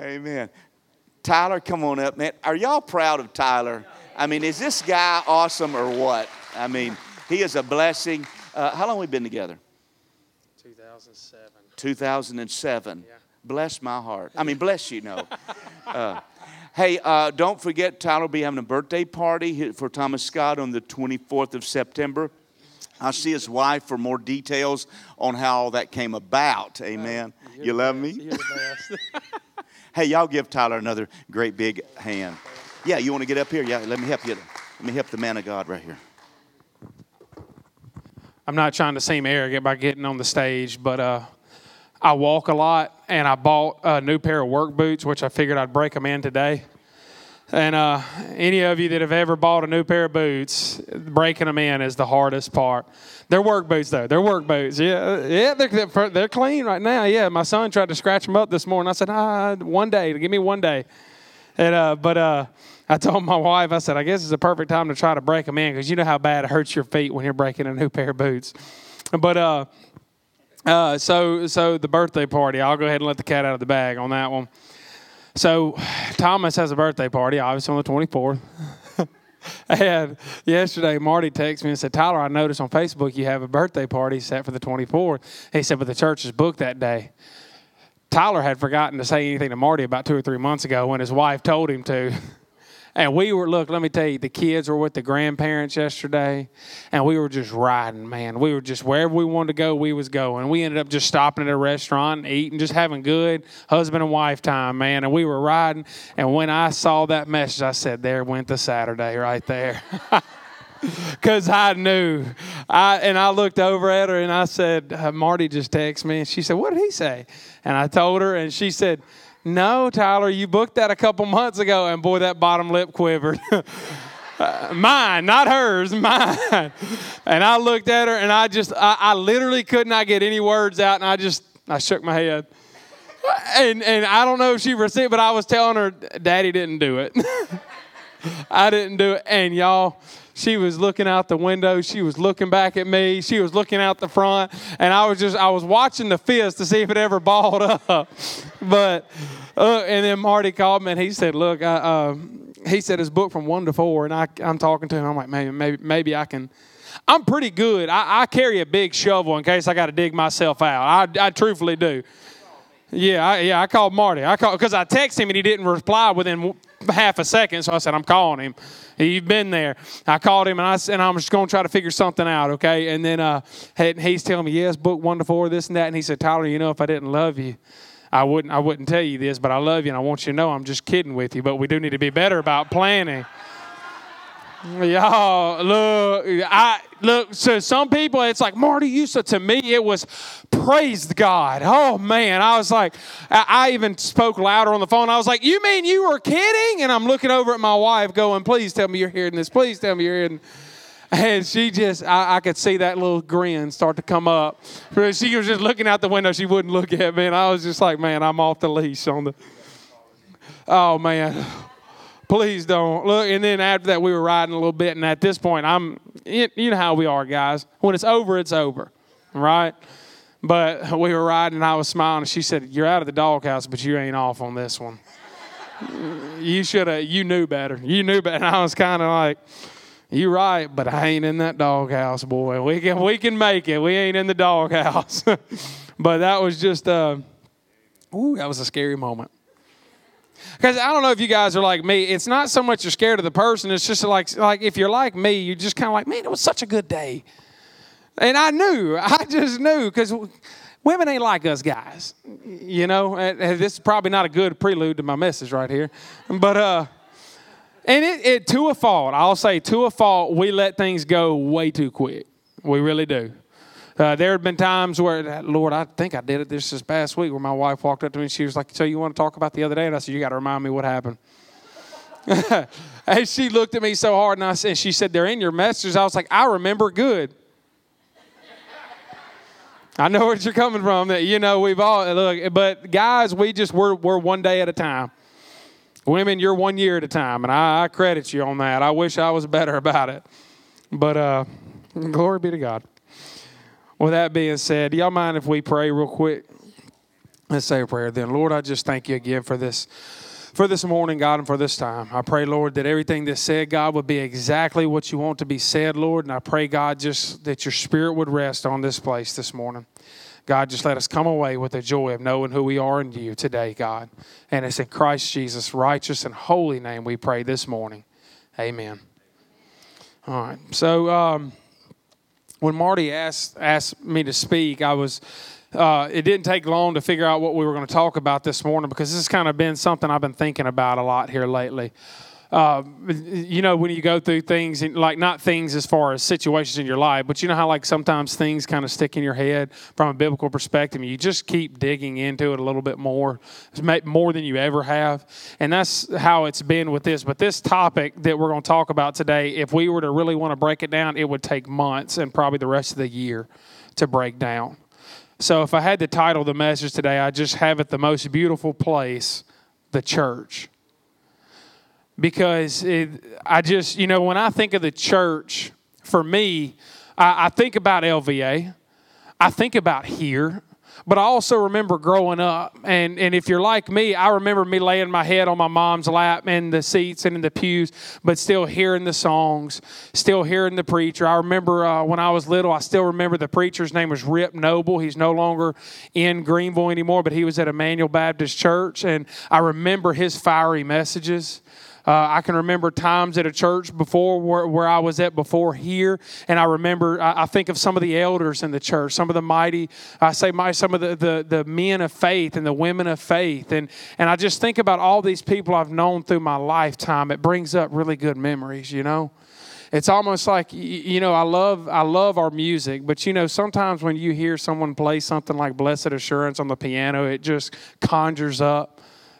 Amen. Tyler, come on up, man. Are y'all proud of Tyler? I mean, is this guy awesome or what? I mean, he is a blessing. Uh, how long we been together? 2007. 2007. Yeah. Bless my heart. I mean, bless you, no. Uh, hey, uh, don't forget, Tyler will be having a birthday party for Thomas Scott on the 24th of September. I'll see his wife for more details on how all that came about. Amen. you love me? hey, y'all give Tyler another great big hand. Yeah, you want to get up here? Yeah, let me help you. Let me help the man of God right here. I'm not trying to seem arrogant by getting on the stage, but uh, I walk a lot, and I bought a new pair of work boots, which I figured I'd break them in today. And uh, any of you that have ever bought a new pair of boots, breaking them in is the hardest part. They're work boots, though. They're work boots. Yeah, yeah, they're, they're clean right now. Yeah, my son tried to scratch them up this morning. I said, ah, one day, give me one day. And uh, but uh, I told my wife, I said, I guess it's a perfect time to try to break them in because you know how bad it hurts your feet when you're breaking a new pair of boots. But uh, uh, so so the birthday party, I'll go ahead and let the cat out of the bag on that one. So Thomas has a birthday party, obviously on the 24th. and yesterday, Marty texted me and said, Tyler, I noticed on Facebook you have a birthday party set for the 24th. He said, but the church is booked that day. Tyler had forgotten to say anything to Marty about two or three months ago when his wife told him to. And we were, look, let me tell you, the kids were with the grandparents yesterday, and we were just riding, man. We were just wherever we wanted to go, we was going. We ended up just stopping at a restaurant and eating, just having good husband and wife time, man. And we were riding. And when I saw that message, I said, there went the Saturday right there. because I knew. I and I looked over at her and I said, uh, "Marty just texted me," and she said, "What did he say?" And I told her, and she said, no, Tyler, you booked that a couple months ago, and boy, that bottom lip quivered. uh, mine, not hers, mine. and I looked at her, and I just, I, I literally could not get any words out, and I just, I shook my head. And, and I don't know if she received, but I was telling her, Daddy didn't do it. I didn't do it. And y'all, she was looking out the window. She was looking back at me. She was looking out the front. And I was just, I was watching the fist to see if it ever balled up. but, uh, and then Marty called me and he said, Look, I, uh, he said his book from one to four. And I, I'm talking to him. I'm like, maybe, maybe, maybe I can. I'm pretty good. I, I carry a big shovel in case I got to dig myself out. I, I truthfully do. Yeah, I, yeah. I called Marty. I called because I texted him and he didn't reply within half a second. So I said, I'm calling him. He's been there. I called him and I and I'm just going to try to figure something out, okay? And then uh, he's telling me, yes, book one to four, this and that. And he said, Tyler, you know, if I didn't love you, I wouldn't I wouldn't tell you this, but I love you and I want you to know I'm just kidding with you. But we do need to be better about planning. Y'all, look, I look. So some people, it's like Marty. You said to me, it was praise God. Oh man, I was like, I, I even spoke louder on the phone. I was like, you mean you were kidding? And I'm looking over at my wife, going, please tell me you're hearing this. Please tell me you're hearing. And she just, I, I, could see that little grin start to come up. She was just looking out the window. She wouldn't look at me. And I was just like, man, I'm off the leash on the. Oh, man. Please don't. Look, and then after that, we were riding a little bit. And at this point, I'm, you know how we are, guys. When it's over, it's over, right? But we were riding, and I was smiling. And she said, You're out of the doghouse, but you ain't off on this one. you should have, you knew better. You knew better. And I was kind of like, you right, but I ain't in that doghouse, boy. We can we can make it. We ain't in the doghouse. but that was just uh ooh, that was a scary moment. Because I don't know if you guys are like me. It's not so much you're scared of the person. It's just like like if you're like me, you're just kind of like, man, it was such a good day. And I knew, I just knew, because women ain't like us guys. You know, this is probably not a good prelude to my message right here, but uh, and it, it to a fault. I'll say to a fault, we let things go way too quick. We really do. Uh, there have been times where, Lord, I think I did it this this past week, where my wife walked up to me and she was like, "So you want to talk about the other day?" And I said, "You got to remind me what happened." and she looked at me so hard, and I said, "She said they're in your messages." I was like, "I remember good." I know where you're coming from. That you know we've all look, but guys, we just we're we're one day at a time. Women, you're one year at a time, and I, I credit you on that. I wish I was better about it, but uh, glory be to God. With that being said, do y'all mind if we pray real quick? Let's say a prayer then. Lord, I just thank you again for this for this morning, God, and for this time. I pray, Lord, that everything that's said, God, would be exactly what you want to be said, Lord. And I pray, God, just that your spirit would rest on this place this morning. God, just let us come away with the joy of knowing who we are in you today, God. And it's in Christ Jesus' righteous and holy name we pray this morning. Amen. All right. So um, when Marty asked asked me to speak, I was uh, it didn't take long to figure out what we were going to talk about this morning because this has kind of been something I've been thinking about a lot here lately. Uh, you know, when you go through things, like not things as far as situations in your life, but you know how like sometimes things kind of stick in your head from a biblical perspective. You just keep digging into it a little bit more, more than you ever have, and that's how it's been with this. But this topic that we're going to talk about today, if we were to really want to break it down, it would take months and probably the rest of the year to break down. So if I had to title the message today, I just have it the most beautiful place, the church. Because it, I just, you know, when I think of the church, for me, I, I think about LVA. I think about here. But I also remember growing up, and, and if you're like me, I remember me laying my head on my mom's lap in the seats and in the pews, but still hearing the songs, still hearing the preacher. I remember uh, when I was little, I still remember the preacher's name was Rip Noble. He's no longer in Greenville anymore, but he was at Emmanuel Baptist Church, and I remember his fiery messages. Uh, I can remember times at a church before where, where I was at before here, and I remember I, I, think of some of the elders in the church, some of the mighty, I say my some of the, the the men of faith and the women of faith, and and I just think about all these people I've known through my lifetime. It brings up really good memories, you know it's almost like you know i love i love our music but you know sometimes when you hear someone play something like blessed assurance on the piano it just conjures up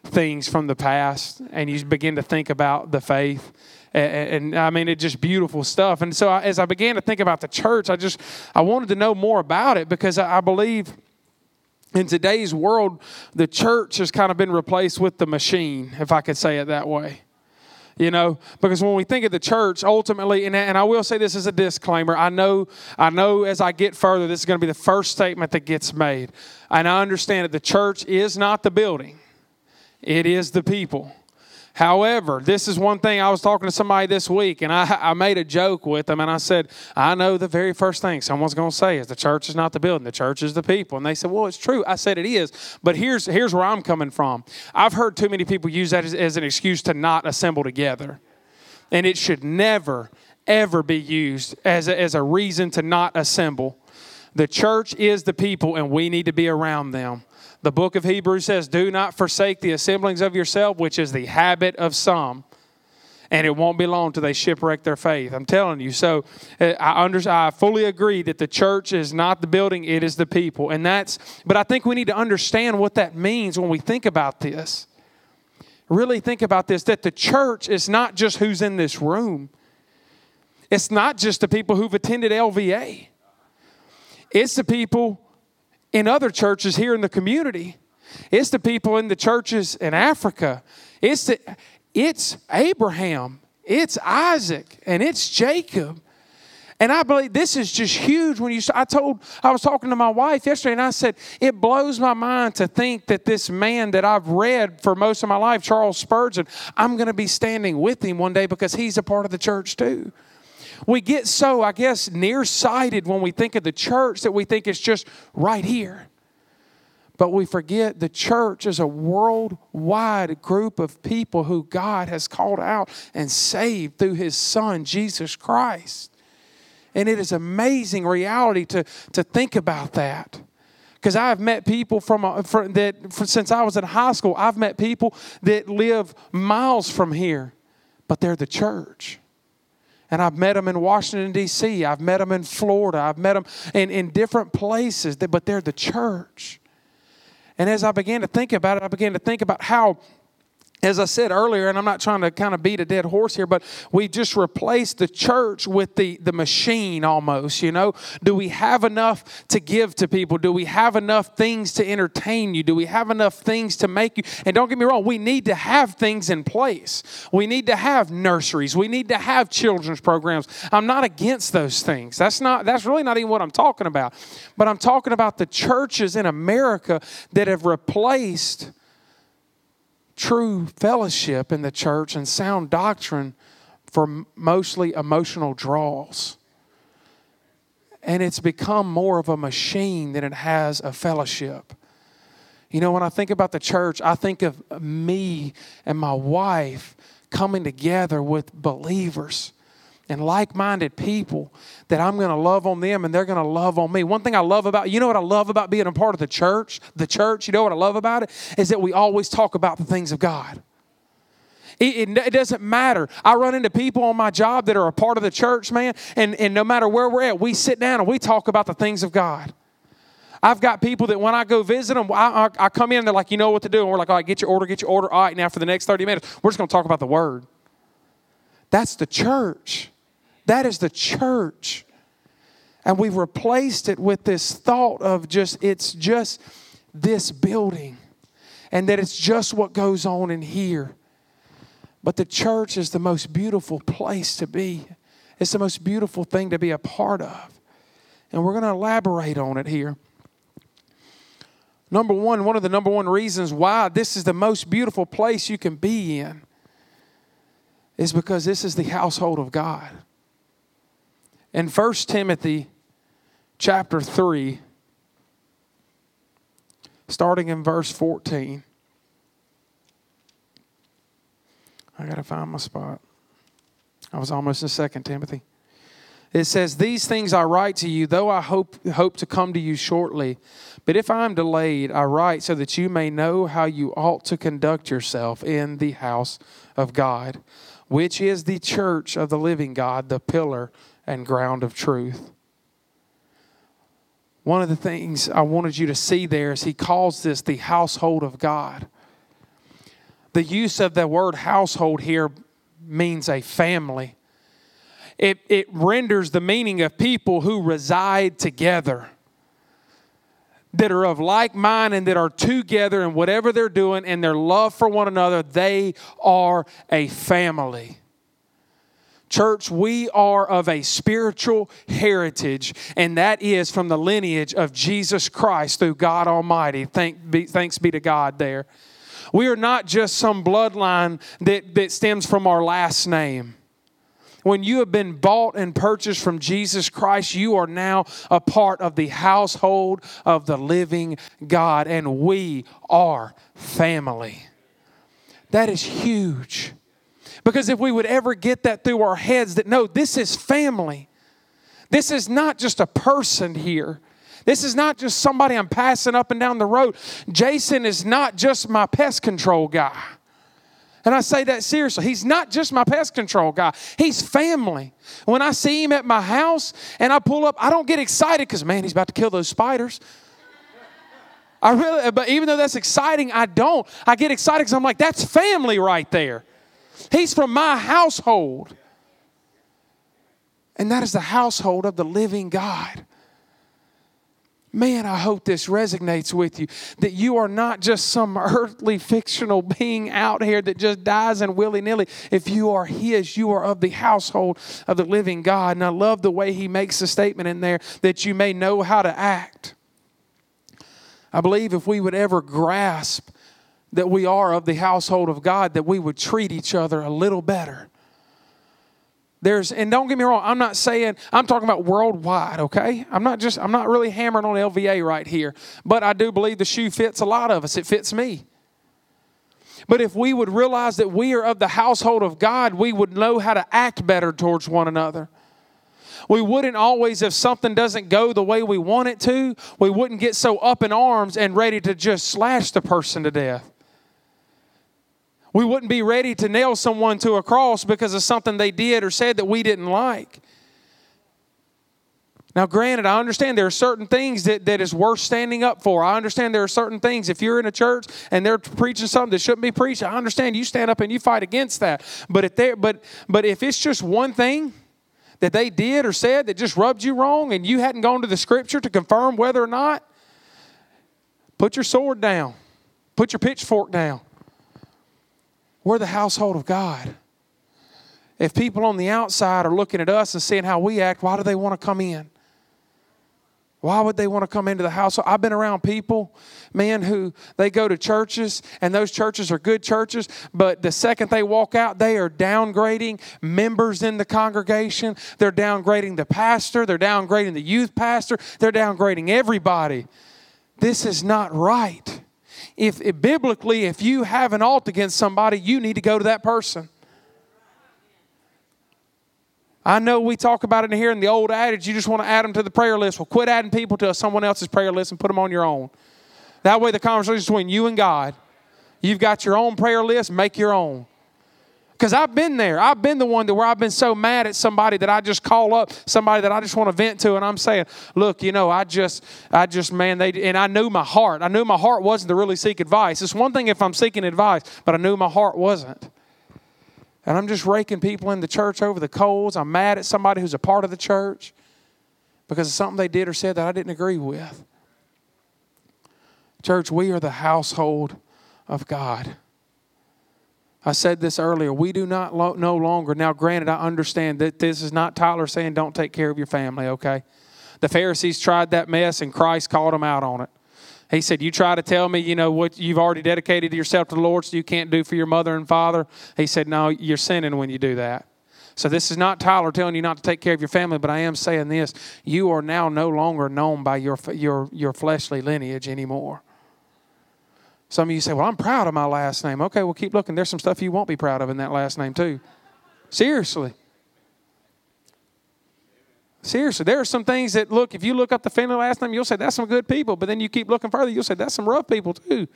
things from the past and you begin to think about the faith. And, and, I mean, it's just beautiful stuff. And so I, as I began to think about the church, I just, I wanted to know more about it because I, I believe in today's world, the church has kind of been replaced with the machine, if I could say it that way you know because when we think of the church ultimately and, and i will say this as a disclaimer i know i know as i get further this is going to be the first statement that gets made and i understand that the church is not the building it is the people. However, this is one thing I was talking to somebody this week, and I, I made a joke with them, and I said, I know the very first thing someone's going to say is the church is not the building, the church is the people. And they said, Well, it's true. I said it is, but here's, here's where I'm coming from. I've heard too many people use that as, as an excuse to not assemble together. And it should never, ever be used as a, as a reason to not assemble. The church is the people, and we need to be around them. The book of Hebrews says, Do not forsake the assemblings of yourself, which is the habit of some. And it won't be long till they shipwreck their faith. I'm telling you. So uh, I, under, I fully agree that the church is not the building, it is the people. And that's, but I think we need to understand what that means when we think about this. Really think about this that the church is not just who's in this room, it's not just the people who've attended LVA, it's the people in other churches here in the community. It's the people in the churches in Africa. It's the, it's Abraham. It's Isaac and it's Jacob. And I believe this is just huge. When you, I told, I was talking to my wife yesterday, and I said it blows my mind to think that this man that I've read for most of my life, Charles Spurgeon, I'm going to be standing with him one day because he's a part of the church too. We get so, I guess, nearsighted when we think of the church that we think it's just right here. But we forget the church is a worldwide group of people who God has called out and saved through his son, Jesus Christ. And it is amazing reality to, to think about that. Because I've met people from, uh, a, from that since I was in high school, I've met people that live miles from here, but they're the church. And I've met them in Washington, D.C., I've met them in Florida, I've met them in, in different places, but they're the church. And as I began to think about it, I began to think about how as I said earlier, and I'm not trying to kind of beat a dead horse here, but we just replaced the church with the, the machine almost, you know? Do we have enough to give to people? Do we have enough things to entertain you? Do we have enough things to make you? And don't get me wrong, we need to have things in place. We need to have nurseries. We need to have children's programs. I'm not against those things. That's not that's really not even what I'm talking about. But I'm talking about the churches in America that have replaced true fellowship in the church and sound doctrine for mostly emotional draws. And it's become more of a machine than it has a fellowship. You know, when I think about the church, I think of me and my wife coming together with believers and like minded people that I'm going to love on them and they're going to love on me. One thing I love about, you know what I love about being a part of the church? The church, you know what I love about it? Is that we always talk about the things of God. It, it, it, doesn't matter. I run into people on my job that are a part of the church, man, and, and no matter where we're at, we sit down and we talk about the things of God. I've got people that when I go visit them, I, I, I come in and they're like, you know what to do. And we're like, all right, get your order, get your order. All right, now for the next 30 minutes, we're just going to talk about the word. That's the church. That is the church. And we've replaced it with this thought of just, it's just this building and that it's just what goes on in here. But the church is the most beautiful place to be, it's the most beautiful thing to be a part of. And we're going to elaborate on it here. Number one, one of the number one reasons why this is the most beautiful place you can be in is because this is the household of God. In 1 Timothy chapter 3, starting in verse 14, I got to find my spot. I was almost in 2 Timothy. It says, These things I write to you, though I hope, hope to come to you shortly. But if I am delayed, I write so that you may know how you ought to conduct yourself in the house of God, which is the church of the living God, the pillar and ground of truth. One of the things I wanted you to see there is he calls this the household of God. The use of the word household here means a family. It, it renders the meaning of people who reside together, that are of like mind and that are together in whatever they're doing and their love for one another. They are a family. Church, we are of a spiritual heritage, and that is from the lineage of Jesus Christ through God Almighty. Thank be, thanks be to God there. We are not just some bloodline that, that stems from our last name. When you have been bought and purchased from Jesus Christ, you are now a part of the household of the living God, and we are family. That is huge. Because if we would ever get that through our heads that no, this is family. This is not just a person here. This is not just somebody I'm passing up and down the road. Jason is not just my pest control guy. And I say that seriously. He's not just my pest control guy, he's family. When I see him at my house and I pull up, I don't get excited because, man, he's about to kill those spiders. I really, but even though that's exciting, I don't. I get excited because I'm like, that's family right there. He's from my household. And that is the household of the living God. Man, I hope this resonates with you that you are not just some earthly fictional being out here that just dies and willy nilly. If you are His, you are of the household of the living God. And I love the way He makes the statement in there that you may know how to act. I believe if we would ever grasp that we are of the household of God, that we would treat each other a little better. There's, and don't get me wrong, I'm not saying, I'm talking about worldwide, okay? I'm not just, I'm not really hammering on LVA right here, but I do believe the shoe fits a lot of us. It fits me. But if we would realize that we are of the household of God, we would know how to act better towards one another. We wouldn't always, if something doesn't go the way we want it to, we wouldn't get so up in arms and ready to just slash the person to death. We wouldn't be ready to nail someone to a cross because of something they did or said that we didn't like. Now, granted, I understand there are certain things that, that is worth standing up for. I understand there are certain things. If you're in a church and they're preaching something that shouldn't be preached, I understand you stand up and you fight against that. But if, but, but if it's just one thing that they did or said that just rubbed you wrong and you hadn't gone to the scripture to confirm whether or not, put your sword down, put your pitchfork down. We're the household of God. If people on the outside are looking at us and seeing how we act, why do they want to come in? Why would they want to come into the house? I've been around people, man, who they go to churches and those churches are good churches, but the second they walk out, they are downgrading members in the congregation. They're downgrading the pastor. They're downgrading the youth pastor. They're downgrading everybody. This is not right. If, if biblically, if you have an alt against somebody, you need to go to that person. I know we talk about it in here in the old adage, you just want to add them to the prayer list. Well, quit adding people to someone else's prayer list and put them on your own. That way, the conversation is between you and God. You've got your own prayer list, make your own. Because I've been there. I've been the one to where I've been so mad at somebody that I just call up somebody that I just want to vent to, and I'm saying, "Look, you know, I just, I just, man, they." And I knew my heart. I knew my heart wasn't to really seek advice. It's one thing if I'm seeking advice, but I knew my heart wasn't and I'm just raking people in the church over the coals. I'm mad at somebody who's a part of the church because of something they did or said that I didn't agree with. Church, we are the household of God. I said this earlier. We do not lo- no longer. Now, granted, I understand that this is not Tyler saying don't take care of your family, okay? The Pharisees tried that mess and Christ called them out on it. He said, You try to tell me, you know, what you've already dedicated yourself to the Lord, so you can't do for your mother and father. He said, No, you're sinning when you do that. So this is not Tyler telling you not to take care of your family, but I am saying this: you are now no longer known by your your your fleshly lineage anymore. Some of you say, "Well, I'm proud of my last name." Okay, well, keep looking. There's some stuff you won't be proud of in that last name too. Seriously. Seriously, there are some things that look, if you look up the family last name, you'll say that's some good people, but then you keep looking further, you'll say that's some rough people too.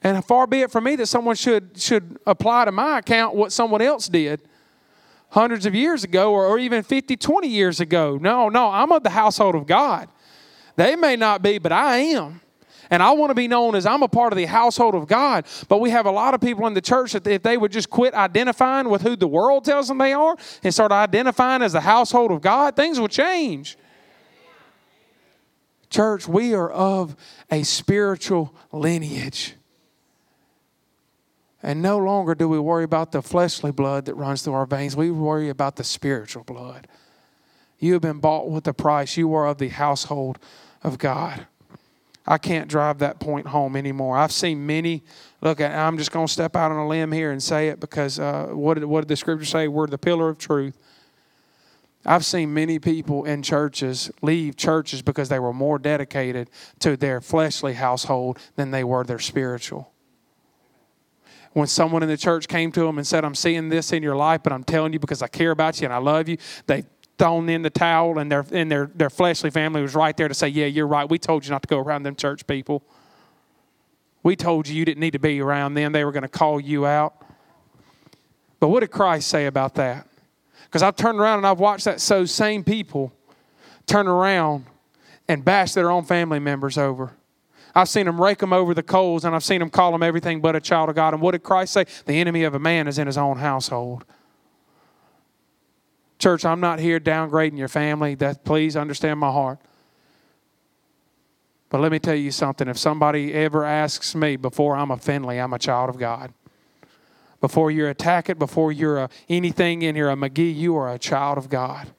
And far be it from me that someone should should apply to my account what someone else did hundreds of years ago or, or even 50, 20 years ago. No, no, I'm of the household of God. They may not be, but I am. And I want to be known as I'm a part of the household of God. But we have a lot of people in the church that if they would just quit identifying with who the world tells them they are and start identifying as the household of God, things will change. Church, we are of a spiritual lineage. And no longer do we worry about the fleshly blood that runs through our veins. We worry about the spiritual blood. You have been bought with a price. You are of the household of God. I can't drive that point home anymore. I've seen many. Look, I'm just going to step out on a limb here and say it because uh, what, did, what did the scripture say? We're the pillar of truth. I've seen many people in churches leave churches because they were more dedicated to their fleshly household than they were their spiritual. When someone in the church came to them and said, I'm seeing this in your life, but I'm telling you because I care about you and I love you, they thrown in the towel and their, and their, their fleshly family was right there to say, Yeah, you're right. We told you not to go around them church people. We told you you didn't need to be around them. They were going to call you out. But what did Christ say about that? Because I've turned around and I've watched that so same people turn around and bash their own family members over. I've seen them rake them over the coals and I've seen them call them everything but a child of God. And what did Christ say? The enemy of a man is in his own household. Church, I'm not here downgrading your family. That please understand my heart. But let me tell you something. If somebody ever asks me before I'm a Finley, I'm a child of God. Before you're a Tackett, before you're a, anything in here, a McGee, you are a child of God.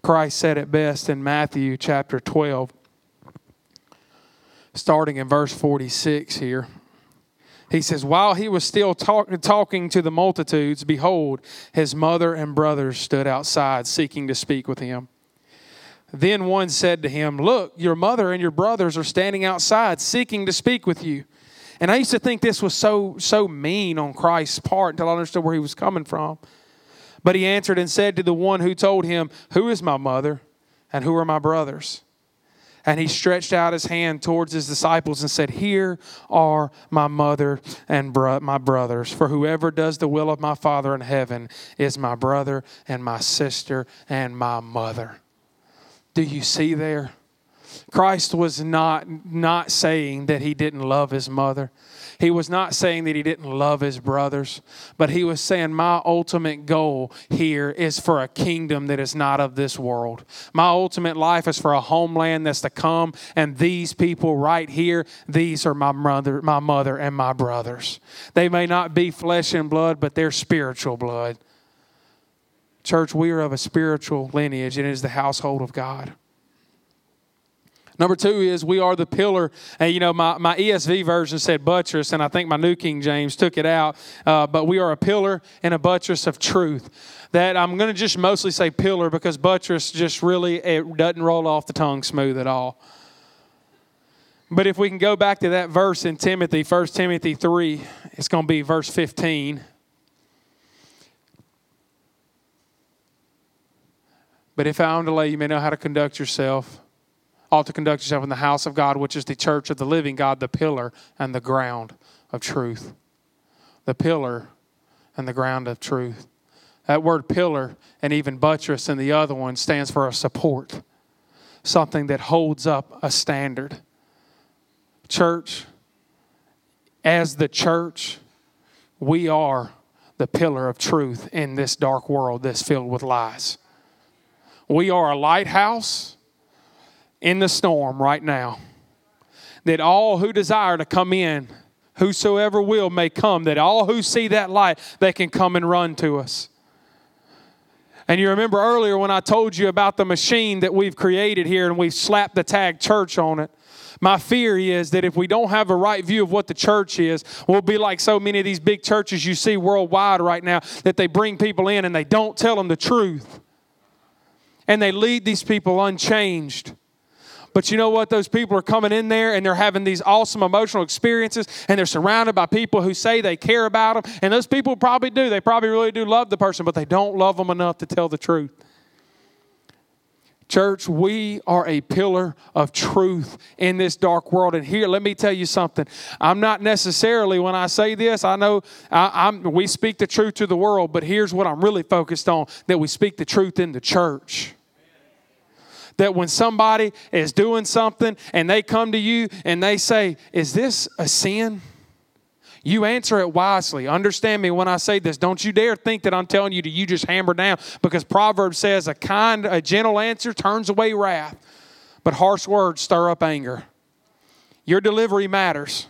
Christ said it best in Matthew chapter 12, starting in verse 46 here. He says, While he was still talk, talking to the multitudes, behold, his mother and brothers stood outside seeking to speak with him. Then one said to him, Look, your mother and your brothers are standing outside seeking to speak with you. And I used to think this was so, so mean on Christ's part until I understood where he was coming from. But he answered and said to the one who told him, Who is my mother and who are my brothers? And he stretched out his hand towards his disciples and said, Here are my mother and bro- my brothers. For whoever does the will of my Father in heaven is my brother and my sister and my mother. Do you see there? Christ was not not saying that he didn't love his mother. He was not saying that he didn't love his brothers, but he was saying, My ultimate goal here is for a kingdom that is not of this world. My ultimate life is for a homeland that's to come, and these people right here, these are my mother, my mother and my brothers. They may not be flesh and blood, but they're spiritual blood. Church, we are of a spiritual lineage, and it is the household of God. Number two is we are the pillar. And you know, my, my ESV version said buttress, and I think my New King James took it out. Uh, but we are a pillar and a buttress of truth. That I'm going to just mostly say pillar because buttress just really it doesn't roll off the tongue smooth at all. But if we can go back to that verse in Timothy, 1 Timothy 3, it's going to be verse 15. But if I am delay, you may know how to conduct yourself ought to conduct yourself in the house of God, which is the church of the living God, the pillar and the ground of truth. The pillar and the ground of truth. That word pillar and even buttress in the other one stands for a support, something that holds up a standard. Church, as the church, we are the pillar of truth in this dark world that's filled with lies. We are a lighthouse in the storm right now. That all who desire to come in, whosoever will may come, that all who see that light, they can come and run to us. And you remember earlier when I told you about the machine that we've created here and we've slapped the tag church on it. My fear is that if we don't have a right view of what the church is, we'll be like so many of these big churches you see worldwide right now that they bring people in and they don't tell them the truth. And they lead these people unchanged. But you know what? Those people are coming in there and they're having these awesome emotional experiences and they're surrounded by people who say they care about them. And those people probably do. They probably really do love the person, but they don't love them enough to tell the truth. Church, we are a pillar of truth in this dark world. And here, let me tell you something. I'm not necessarily, when I say this, I know I, we speak the truth to the world, but here's what I'm really focused on that we speak the truth in the church that when somebody is doing something and they come to you and they say, Is this a sin? You answer it wisely. Understand me when I say this. Don't you dare think that I'm telling you to you just hammer down because Proverbs says a kind, a gentle answer turns away wrath, but harsh words stir up anger. Your delivery matters.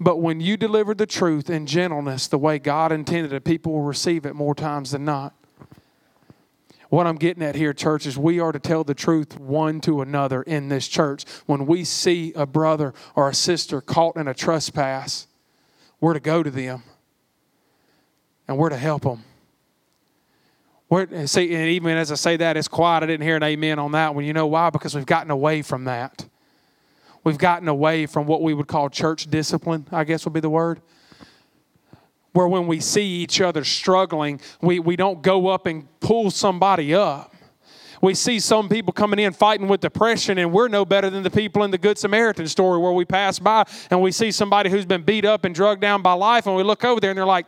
But when you deliver the truth in gentleness the way God intended it, people will receive it more times than not. What I'm getting at here, church, is we are to tell the truth one to another in this church. When we see a brother or a sister caught in a trespass, we're to go to them and we're to help them. We're, see, and even as I say that, it's quiet. I didn't hear an amen on that one. You know why? Because we've gotten away from that. We've gotten away from what we would call church discipline, I guess would be the word where when we see each other struggling, we, we don't go up and pull somebody up. We see some people coming in fighting with depression, and we're no better than the people in the Good Samaritan story where we pass by and we see somebody who's been beat up and drugged down by life, and we look over there and they're like,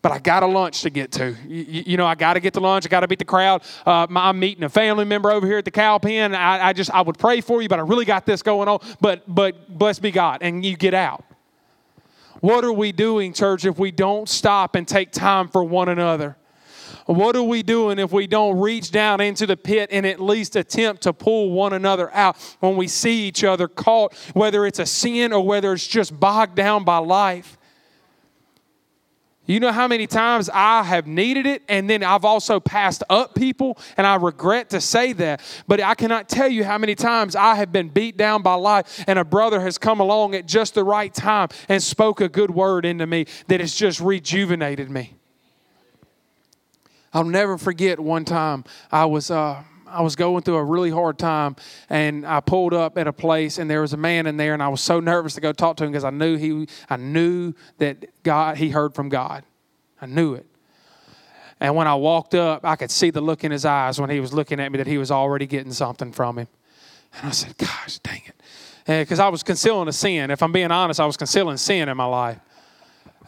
but I got a lunch to get to. You, you know, I got to get to lunch. I got to beat the crowd. Uh, I'm meeting a family member over here at the cow pen. I, I just, I would pray for you, but I really got this going on. But, but blessed be God. And you get out. What are we doing, church, if we don't stop and take time for one another? What are we doing if we don't reach down into the pit and at least attempt to pull one another out when we see each other caught, whether it's a sin or whether it's just bogged down by life? You know how many times I have needed it, and then I've also passed up people, and I regret to say that. But I cannot tell you how many times I have been beat down by life, and a brother has come along at just the right time and spoke a good word into me that has just rejuvenated me. I'll never forget one time I was. Uh, I was going through a really hard time, and I pulled up at a place, and there was a man in there, and I was so nervous to go talk to him because I knew he, I knew that God, he heard from God. I knew it. And when I walked up, I could see the look in his eyes when he was looking at me that he was already getting something from him. And I said, "Gosh, dang it," because I was concealing a sin. If I'm being honest, I was concealing sin in my life.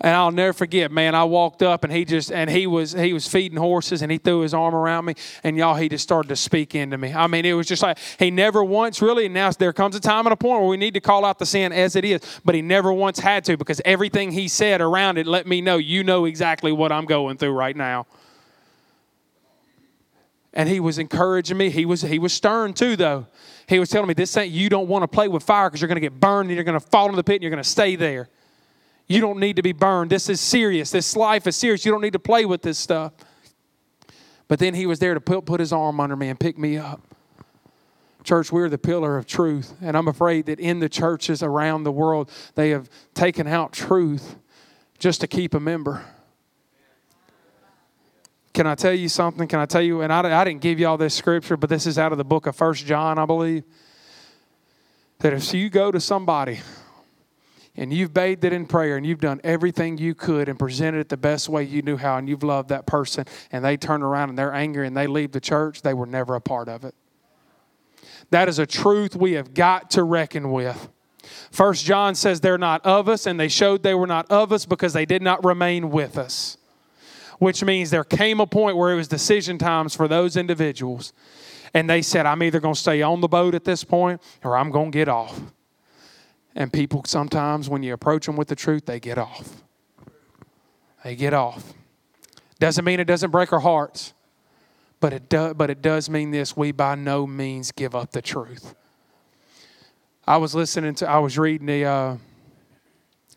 And I'll never forget, man. I walked up and he just and he was he was feeding horses and he threw his arm around me and y'all he just started to speak into me. I mean, it was just like he never once really. And now there comes a time and a point where we need to call out the sin as it is, but he never once had to because everything he said around it let me know you know exactly what I'm going through right now. And he was encouraging me. He was he was stern too, though. He was telling me this ain't you don't want to play with fire because you're going to get burned and you're going to fall in the pit and you're going to stay there. You don't need to be burned. This is serious. This life is serious. You don't need to play with this stuff. But then he was there to put, put his arm under me and pick me up. Church, we're the pillar of truth. And I'm afraid that in the churches around the world, they have taken out truth just to keep a member. Can I tell you something? Can I tell you? And I, I didn't give you all this scripture, but this is out of the book of First John, I believe. That if you go to somebody and you've bathed it in prayer and you've done everything you could and presented it the best way you knew how and you've loved that person and they turn around and they're angry and they leave the church, they were never a part of it. That is a truth we have got to reckon with. First John says they're not of us and they showed they were not of us because they did not remain with us which means there came a point where it was decision times for those individuals. And they said, I'm either going to stay on the boat at this point or I'm going to get off. And people sometimes, when you approach them with the truth, they get off. They get off. Doesn't mean it doesn't break our hearts, but it, do, but it does mean this we by no means give up the truth. I was listening to, I was reading the, uh,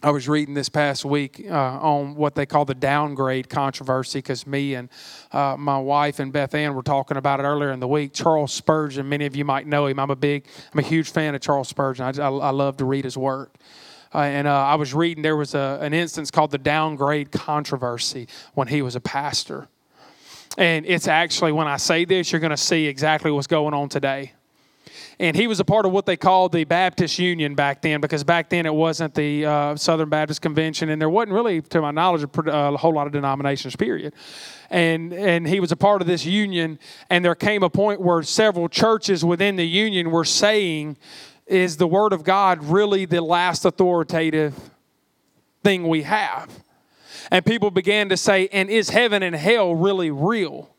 I was reading this past week uh, on what they call the downgrade controversy because me and uh, my wife and Beth Ann were talking about it earlier in the week. Charles Spurgeon, many of you might know him. I'm a big, I'm a huge fan of Charles Spurgeon. I, I, I love to read his work. Uh, and uh, I was reading there was a, an instance called the downgrade controversy when he was a pastor. And it's actually, when I say this, you're going to see exactly what's going on today and he was a part of what they called the Baptist Union back then, because back then it wasn't the uh, Southern Baptist Convention, and there wasn't really, to my knowledge, a, a whole lot of denominations. Period. And and he was a part of this union, and there came a point where several churches within the union were saying, "Is the Word of God really the last authoritative thing we have?" And people began to say, "And is heaven and hell really real?"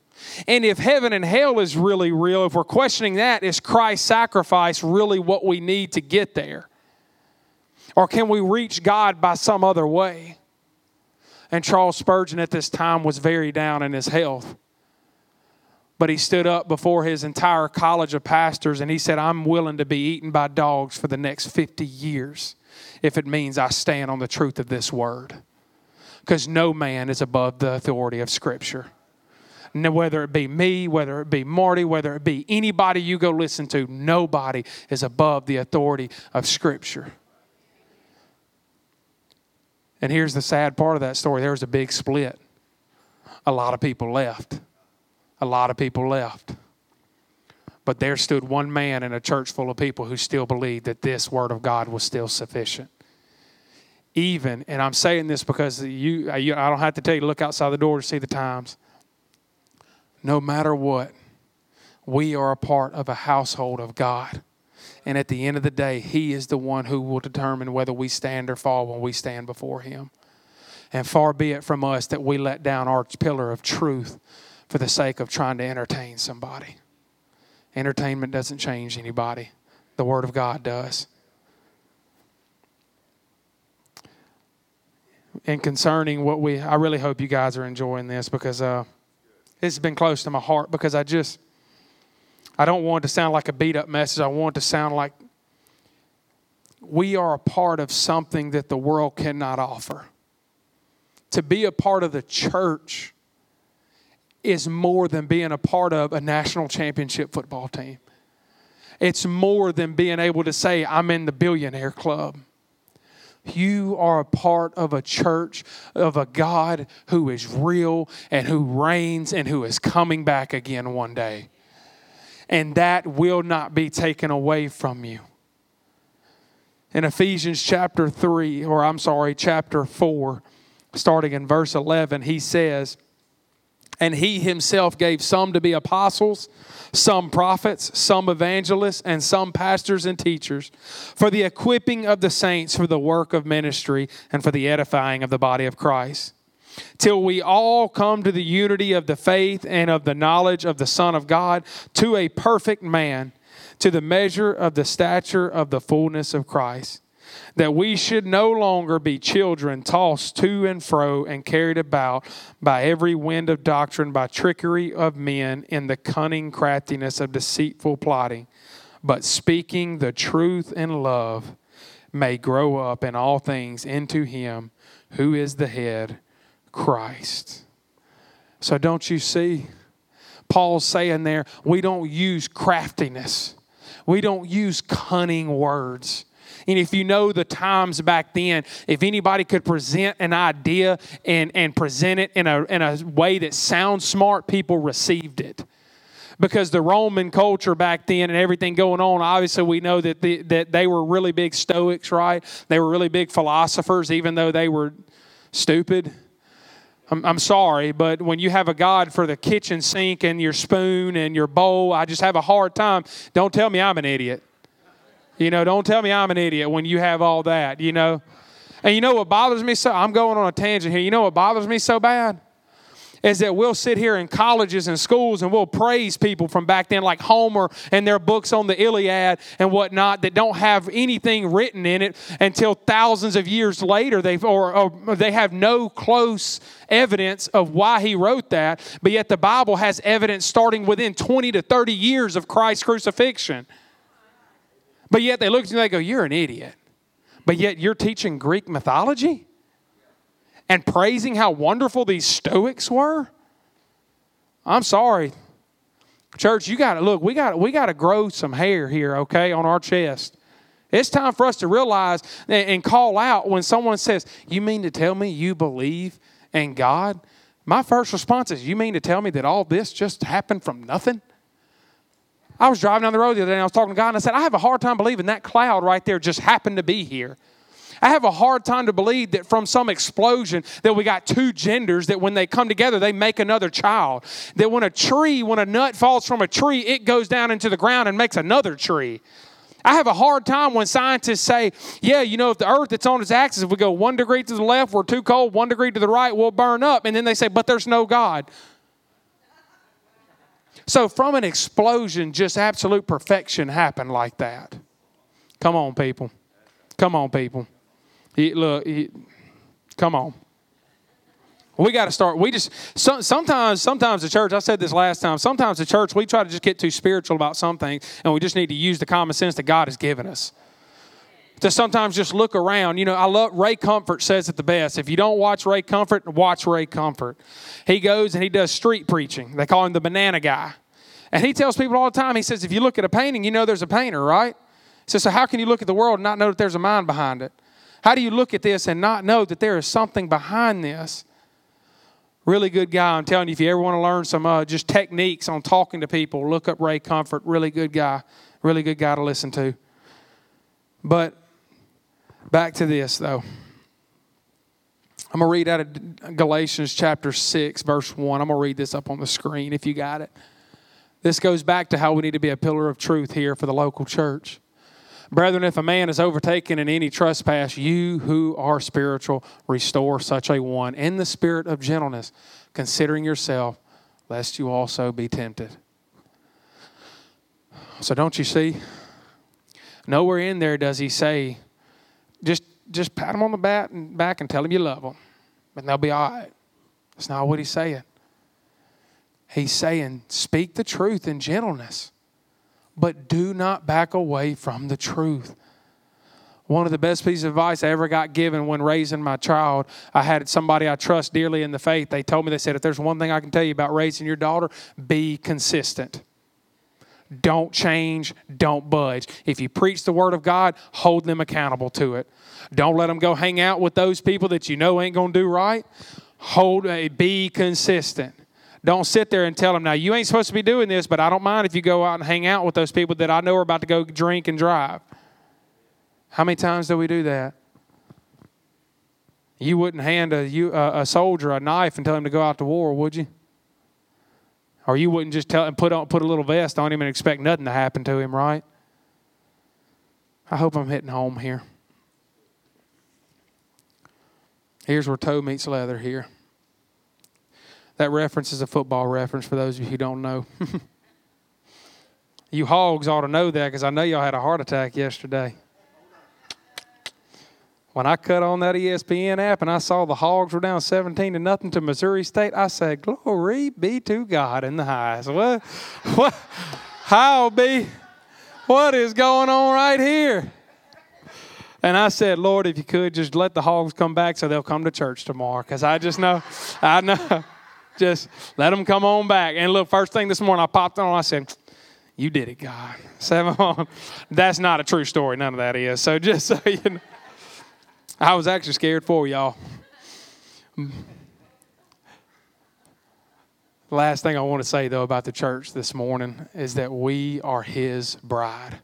And if heaven and hell is really real, if we're questioning that, is Christ's sacrifice really what we need to get there? Or can we reach God by some other way? And Charles Spurgeon at this time was very down in his health. But he stood up before his entire college of pastors and he said, I'm willing to be eaten by dogs for the next 50 years if it means I stand on the truth of this word. Because no man is above the authority of Scripture whether it be me, whether it be Marty, whether it be anybody you go listen to, nobody is above the authority of Scripture. And here's the sad part of that story there was a big split. A lot of people left. A lot of people left. But there stood one man in a church full of people who still believed that this Word of God was still sufficient. Even, and I'm saying this because you, I don't have to tell you to look outside the door to see the times no matter what, we are a part of a household of God. And at the end of the day, He is the one who will determine whether we stand or fall when we stand before Him. And far be it from us that we let down our pillar of truth for the sake of trying to entertain somebody. Entertainment doesn't change anybody, the Word of God does. And concerning what we, I really hope you guys are enjoying this because, uh, this has been close to my heart because I just, I don't want it to sound like a beat up message. I want it to sound like we are a part of something that the world cannot offer. To be a part of the church is more than being a part of a national championship football team. It's more than being able to say, I'm in the billionaire club. You are a part of a church of a God who is real and who reigns and who is coming back again one day. And that will not be taken away from you. In Ephesians chapter 3, or I'm sorry, chapter 4, starting in verse 11, he says, And he himself gave some to be apostles, some prophets, some evangelists, and some pastors and teachers for the equipping of the saints for the work of ministry and for the edifying of the body of Christ. Till we all come to the unity of the faith and of the knowledge of the Son of God, to a perfect man, to the measure of the stature of the fullness of Christ that we should no longer be children tossed to and fro and carried about by every wind of doctrine, by trickery of men, in the cunning craftiness of deceitful plotting, but speaking the truth in love, may grow up in all things into Him who is the head, Christ. So, don't you see? Paul's saying there, we don't use craftiness. We don't use cunning words. And if you know the times back then, if anybody could present an idea and, and present it in a, in a way that sounds smart, people received it because the Roman culture back then and everything going on, obviously we know that, the, that they were really big Stoics, right? They were really big philosophers, even though they were stupid. I'm, I'm sorry, but when you have a God for the kitchen sink and your spoon and your bowl, I just have a hard time. Don't tell me I'm an idiot. You know, don't tell me I'm an idiot when you have all that, you know. And you know what bothers me so? I'm going on a tangent here. You know what bothers me so bad? Is that we'll sit here in colleges and schools and we'll praise people from back then, like Homer and their books on the Iliad and whatnot, that don't have anything written in it until thousands of years later. They've or, or they have no close evidence of why he wrote that, but yet the Bible has evidence starting within 20 to 30 years of Christ's crucifixion. But yet they look at you and they go, You're an idiot. But yet you're teaching Greek mythology and praising how wonderful these Stoics were? I'm sorry. Church, you got to look, we got we got to grow some hair here, okay, on our chest. It's time for us to realize and call out when someone says, You mean to tell me you believe in God? My first response is, You mean to tell me that all this just happened from nothing? I was driving down the road the other day and I was talking to God and I said, I have a hard time believing that cloud right there just happened to be here. I have a hard time to believe that from some explosion that we got two genders that when they come together they make another child. That when a tree, when a nut falls from a tree, it goes down into the ground and makes another tree. I have a hard time when scientists say, yeah, you know, if the earth that's on its axis, if we go one degree to the left, we're too cold, one degree to the right, we'll burn up. And then they say, but there's no God. So, from an explosion, just absolute perfection happened like that. Come on, people. Come on, people. He, look, he, come on. We got to start. We just so, sometimes, sometimes the church. I said this last time. Sometimes the church we try to just get too spiritual about something, and we just need to use the common sense that God has given us to sometimes just look around. You know, I love Ray Comfort says it the best. If you don't watch Ray Comfort, watch Ray Comfort. He goes and he does street preaching. They call him the banana guy. And he tells people all the time, he says, if you look at a painting, you know there's a painter, right? He says, so how can you look at the world and not know that there's a mind behind it? How do you look at this and not know that there is something behind this? Really good guy. I'm telling you, if you ever want to learn some uh, just techniques on talking to people, look up Ray Comfort. Really good guy. Really good guy to listen to. But Back to this, though. I'm going to read out of Galatians chapter 6, verse 1. I'm going to read this up on the screen if you got it. This goes back to how we need to be a pillar of truth here for the local church. Brethren, if a man is overtaken in any trespass, you who are spiritual, restore such a one in the spirit of gentleness, considering yourself, lest you also be tempted. So, don't you see? Nowhere in there does he say, just just pat them on the back and back and tell them you love them, and they'll be all right. That's not what he's saying. He's saying, speak the truth in gentleness, but do not back away from the truth. One of the best pieces of advice I ever got given when raising my child, I had somebody I trust dearly in the faith. They told me, they said, if there's one thing I can tell you about raising your daughter, be consistent. Don't change, don't budge. If you preach the word of God, hold them accountable to it. Don't let them go hang out with those people that you know ain't going to do right. Hold a be consistent. Don't sit there and tell them, now you ain't supposed to be doing this, but I don't mind if you go out and hang out with those people that I know are about to go drink and drive. How many times do we do that? You wouldn't hand a, you, a soldier a knife and tell him to go out to war, would you? Or you wouldn't just tell and put on put a little vest on him and expect nothing to happen to him, right? I hope I'm hitting home here. Here's where toe meets leather here. That reference is a football reference for those of you who don't know. you hogs ought to know that because I know y'all had a heart attack yesterday. When I cut on that ESPN app and I saw the Hogs were down 17 to nothing to Missouri State, I said, Glory be to God in the highest. What? What? How be? What is going on right here? And I said, Lord, if you could, just let the hogs come back so they'll come to church tomorrow. Because I just know, I know, just let them come on back. And look, first thing this morning, I popped on, I said, You did it, God. Seven on. That's not a true story. None of that is. So just so you know, I was actually scared for y'all. Last thing I want to say, though, about the church this morning is that we are His bride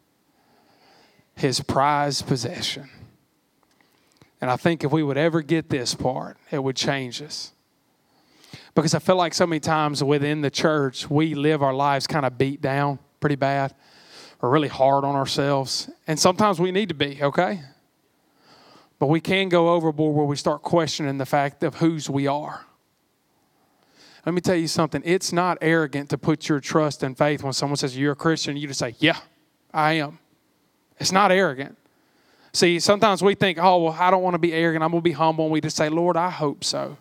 his prized possession. And I think if we would ever get this part, it would change us. Because I feel like so many times within the church, we live our lives kind of beat down pretty bad or really hard on ourselves. And sometimes we need to be, okay? But we can go overboard where we start questioning the fact of whose we are. Let me tell you something. It's not arrogant to put your trust and faith when someone says you're a Christian, you just say, Yeah, I am. It's not arrogant. See, sometimes we think, oh, well, I don't want to be arrogant. I'm going to be humble. And we just say, Lord, I hope so.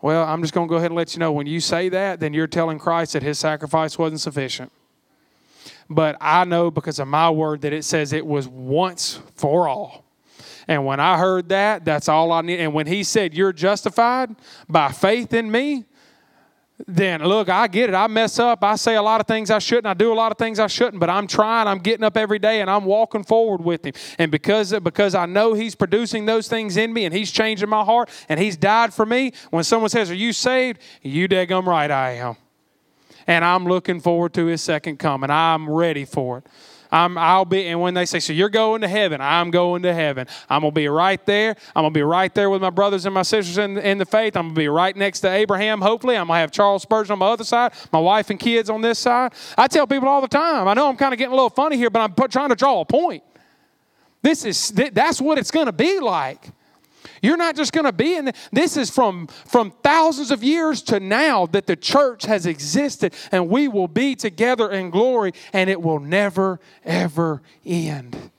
Well, I'm just going to go ahead and let you know when you say that, then you're telling Christ that his sacrifice wasn't sufficient. But I know because of my word that it says it was once for all. And when I heard that, that's all I need. And when he said, You're justified by faith in me, then look, I get it. I mess up. I say a lot of things I shouldn't. I do a lot of things I shouldn't, but I'm trying. I'm getting up every day and I'm walking forward with him. And because, because I know he's producing those things in me and he's changing my heart and he's died for me, when someone says, Are you saved? You daggum right I am. And I'm looking forward to his second coming. I'm ready for it. I'm, I'll be, and when they say, so you're going to heaven, I'm going to heaven. I'm going to be right there. I'm going to be right there with my brothers and my sisters in, in the faith. I'm going to be right next to Abraham, hopefully. I'm going to have Charles Spurgeon on my other side, my wife and kids on this side. I tell people all the time, I know I'm kind of getting a little funny here, but I'm trying to draw a point. This is, that's what it's going to be like. You're not just going to be in the, this is from from thousands of years to now that the church has existed and we will be together in glory and it will never ever end.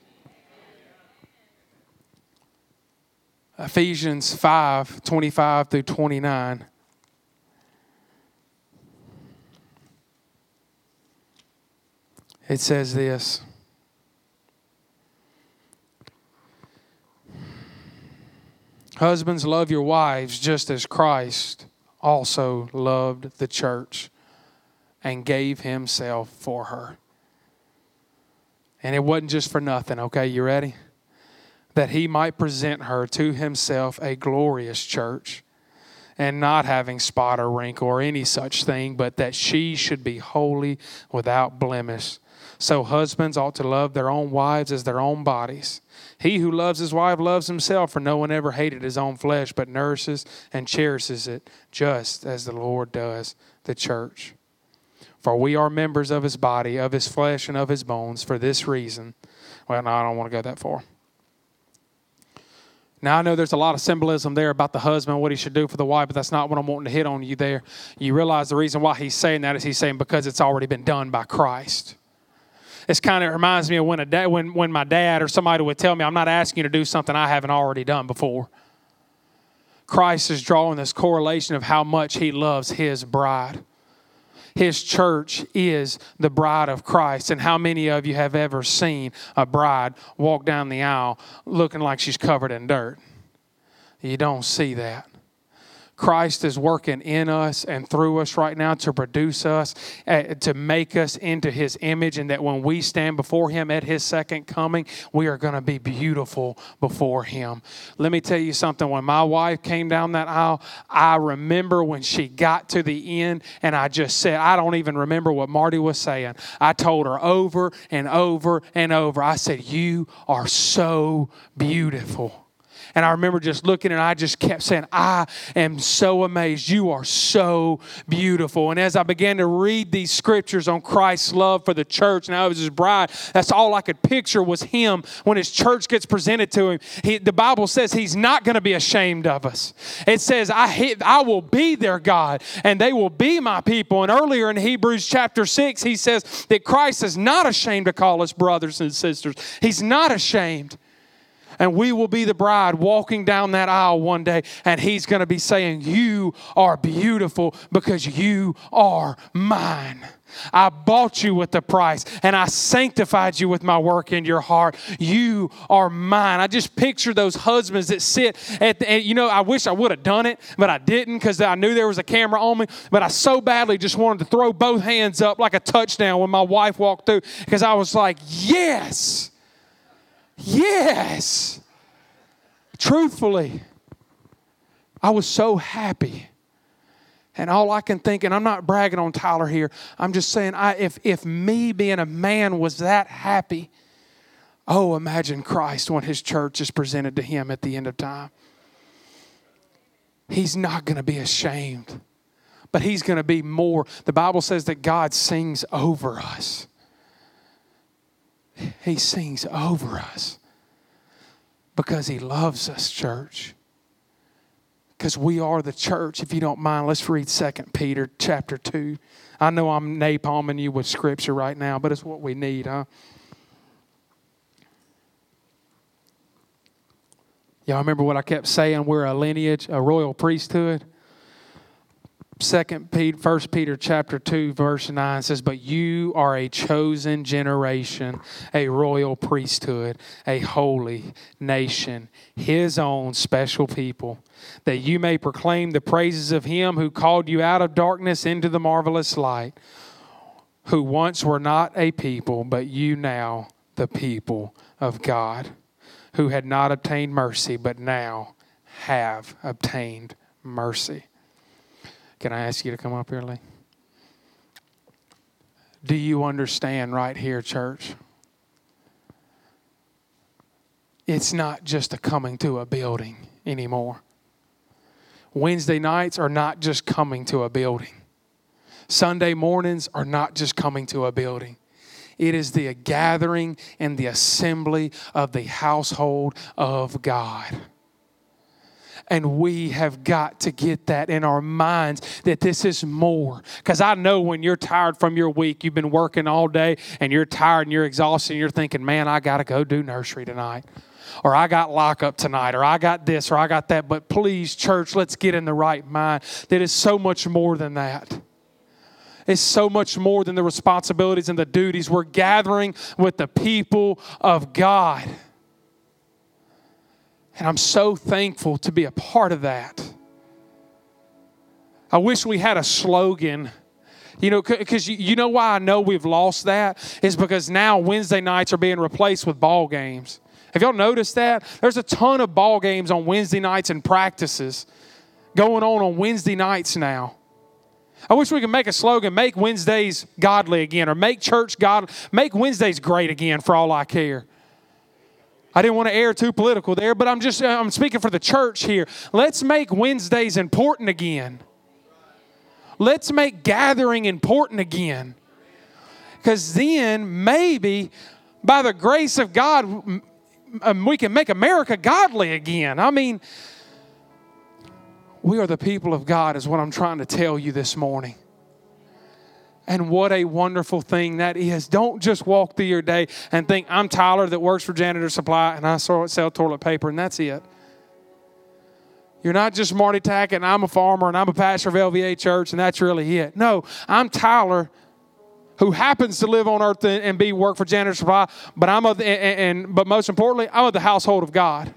Ephesians 5 25 through 29. It says this. Husbands, love your wives just as Christ also loved the church and gave himself for her. And it wasn't just for nothing, okay? You ready? That he might present her to himself a glorious church and not having spot or wrinkle or any such thing, but that she should be holy without blemish. So husbands ought to love their own wives as their own bodies. He who loves his wife loves himself, for no one ever hated his own flesh, but nourishes and cherishes it, just as the Lord does the church. For we are members of his body, of his flesh, and of his bones. For this reason, well, no, I don't want to go that far. Now, I know there's a lot of symbolism there about the husband, what he should do for the wife, but that's not what I'm wanting to hit on you there. You realize the reason why he's saying that is he's saying because it's already been done by Christ. It's kind of reminds me of when a dad, when when my dad or somebody would tell me, "I'm not asking you to do something I haven't already done before." Christ is drawing this correlation of how much He loves His bride. His church is the bride of Christ. And how many of you have ever seen a bride walk down the aisle looking like she's covered in dirt? You don't see that. Christ is working in us and through us right now to produce us, uh, to make us into His image, and that when we stand before Him at His second coming, we are going to be beautiful before Him. Let me tell you something. When my wife came down that aisle, I remember when she got to the end, and I just said, I don't even remember what Marty was saying. I told her over and over and over, I said, You are so beautiful. And I remember just looking and I just kept saying, I am so amazed. You are so beautiful. And as I began to read these scriptures on Christ's love for the church and I was his bride, that's all I could picture was him when his church gets presented to him. He, the Bible says he's not going to be ashamed of us. It says, I, I will be their God and they will be my people. And earlier in Hebrews chapter 6, he says that Christ is not ashamed to call us brothers and sisters. He's not ashamed and we will be the bride walking down that aisle one day, and He's going to be saying, You are beautiful because you are mine. I bought you with the price and I sanctified you with my work in your heart. You are mine. I just picture those husbands that sit at the, and you know, I wish I would have done it, but I didn't because I knew there was a camera on me. But I so badly just wanted to throw both hands up like a touchdown when my wife walked through because I was like, Yes, yes. Truthfully, I was so happy. And all I can think, and I'm not bragging on Tyler here, I'm just saying, I, if, if me being a man was that happy, oh, imagine Christ when his church is presented to him at the end of time. He's not going to be ashamed, but he's going to be more. The Bible says that God sings over us, he sings over us because he loves us, church. Because we are the church. If you don't mind, let's read 2 Peter chapter 2. I know I'm napalming you with scripture right now, but it's what we need, huh? Y'all remember what I kept saying? We're a lineage, a royal priesthood. Second Peter, First Peter chapter two, verse nine says, "But you are a chosen generation, a royal priesthood, a holy nation, His own special people, that you may proclaim the praises of Him who called you out of darkness into the marvelous light, who once were not a people, but you now the people of God, who had not obtained mercy, but now have obtained mercy." Can I ask you to come up here, Lee? Do you understand right here, church? It's not just a coming to a building anymore. Wednesday nights are not just coming to a building. Sunday mornings are not just coming to a building. It is the gathering and the assembly of the household of God. And we have got to get that in our minds that this is more. Because I know when you're tired from your week, you've been working all day and you're tired and you're exhausted and you're thinking, man, I got to go do nursery tonight. Or I got lockup tonight, or I got this, or I got that. But please, church, let's get in the right mind. That is so much more than that It's so much more than the responsibilities and the duties. We're gathering with the people of God. And I'm so thankful to be a part of that. I wish we had a slogan. You know, because you know why I know we've lost that is because now Wednesday nights are being replaced with ball games. Have y'all noticed that? There's a ton of ball games on Wednesday nights and practices going on on Wednesday nights now. I wish we could make a slogan, make Wednesdays godly again, or make church God, make Wednesdays great again for all I care. I didn't want to air too political there, but I'm just I'm speaking for the church here. Let's make Wednesdays important again. Let's make gathering important again. Because then maybe by the grace of God, um, we can make America godly again. I mean, we are the people of God, is what I'm trying to tell you this morning. And what a wonderful thing that is. Don't just walk through your day and think, I'm Tyler that works for Janitor Supply and I sell toilet paper and that's it. You're not just Marty Tackett and I'm a farmer and I'm a pastor of LVA Church and that's really it. No, I'm Tyler who happens to live on earth and be work for Janitor Supply, but I'm of, and, and but most importantly, I'm of the household of God.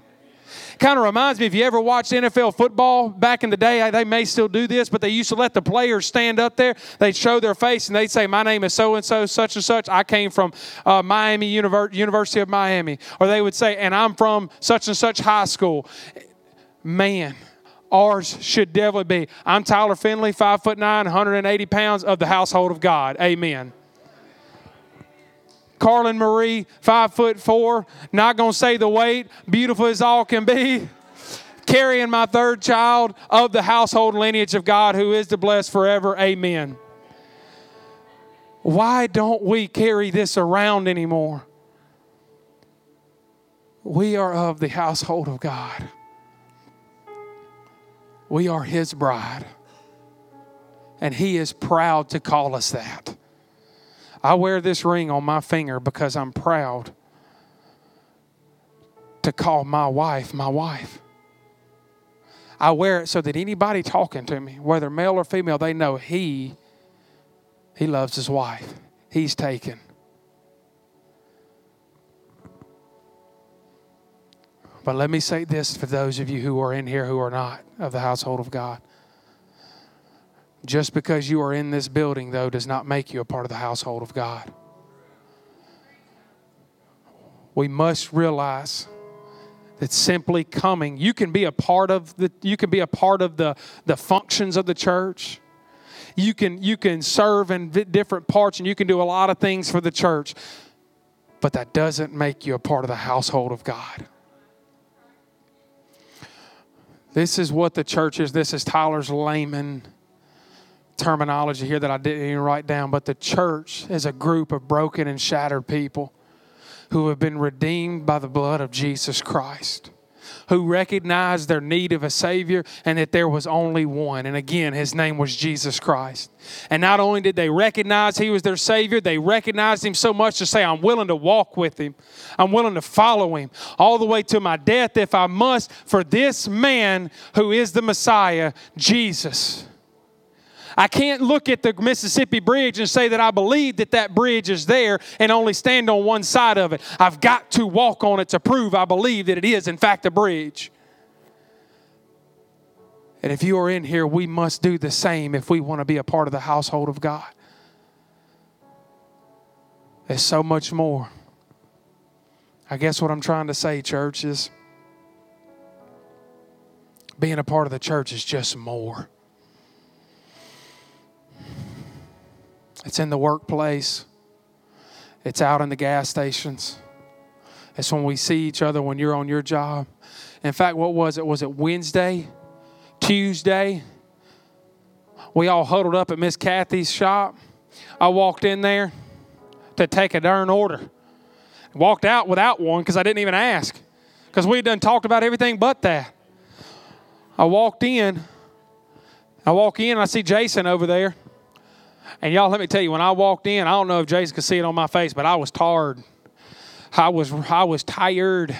Kind of reminds me if you ever watched NFL football back in the day, they may still do this, but they used to let the players stand up there. They'd show their face and they'd say, My name is so and so, such and such. I came from uh, Miami, University of Miami. Or they would say, And I'm from such and such high school. Man, ours should definitely be. I'm Tyler Finley, five foot nine, 180 pounds of the household of God. Amen. Carlin Marie, five foot four, not gonna say the weight, beautiful as all can be. carrying my third child of the household lineage of God who is to bless forever. Amen. Why don't we carry this around anymore? We are of the household of God. We are His bride. And He is proud to call us that. I wear this ring on my finger because I'm proud to call my wife my wife. I wear it so that anybody talking to me, whether male or female, they know he he loves his wife. He's taken. But let me say this for those of you who are in here who are not of the household of God. Just because you are in this building, though, does not make you a part of the household of God. We must realize that simply coming, you can be a part of the you can be a part of the, the functions of the church. You can you can serve in different parts and you can do a lot of things for the church. But that doesn't make you a part of the household of God. This is what the church is. This is Tyler's layman terminology here that I didn't even write down. But the church is a group of broken and shattered people who have been redeemed by the blood of Jesus Christ who recognized their need of a Savior and that there was only one. And again, his name was Jesus Christ. And not only did they recognize he was their Savior, they recognized him so much to say, I'm willing to walk with him, I'm willing to follow him all the way to my death if I must for this man who is the Messiah, Jesus. I can't look at the Mississippi Bridge and say that I believe that that bridge is there and only stand on one side of it. I've got to walk on it to prove I believe that it is, in fact, a bridge. And if you are in here, we must do the same if we want to be a part of the household of God. There's so much more. I guess what I'm trying to say, church, is being a part of the church is just more. It's in the workplace. It's out in the gas stations. It's when we see each other when you're on your job. In fact, what was it? Was it Wednesday? Tuesday? We all huddled up at Miss Kathy's shop. I walked in there to take a darn order. Walked out without one because I didn't even ask. Because we done talked about everything but that. I walked in. I walk in, I see Jason over there. And y'all, let me tell you, when I walked in, I don't know if Jason could see it on my face, but I was tired. I was, I was tired.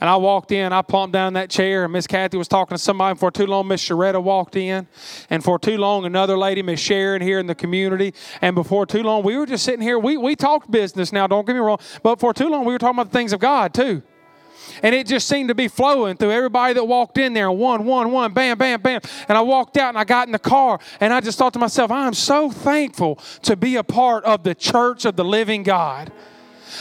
And I walked in, I plumped down in that chair, and Miss Kathy was talking to somebody. And for too long, Miss Sharetta walked in. And for too long, another lady, Miss Sharon, here in the community. And before too long, we were just sitting here. We, we talked business now, don't get me wrong. But for too long, we were talking about the things of God, too. And it just seemed to be flowing through everybody that walked in there. One, one, one, bam, bam, bam. And I walked out and I got in the car and I just thought to myself, I'm so thankful to be a part of the church of the living God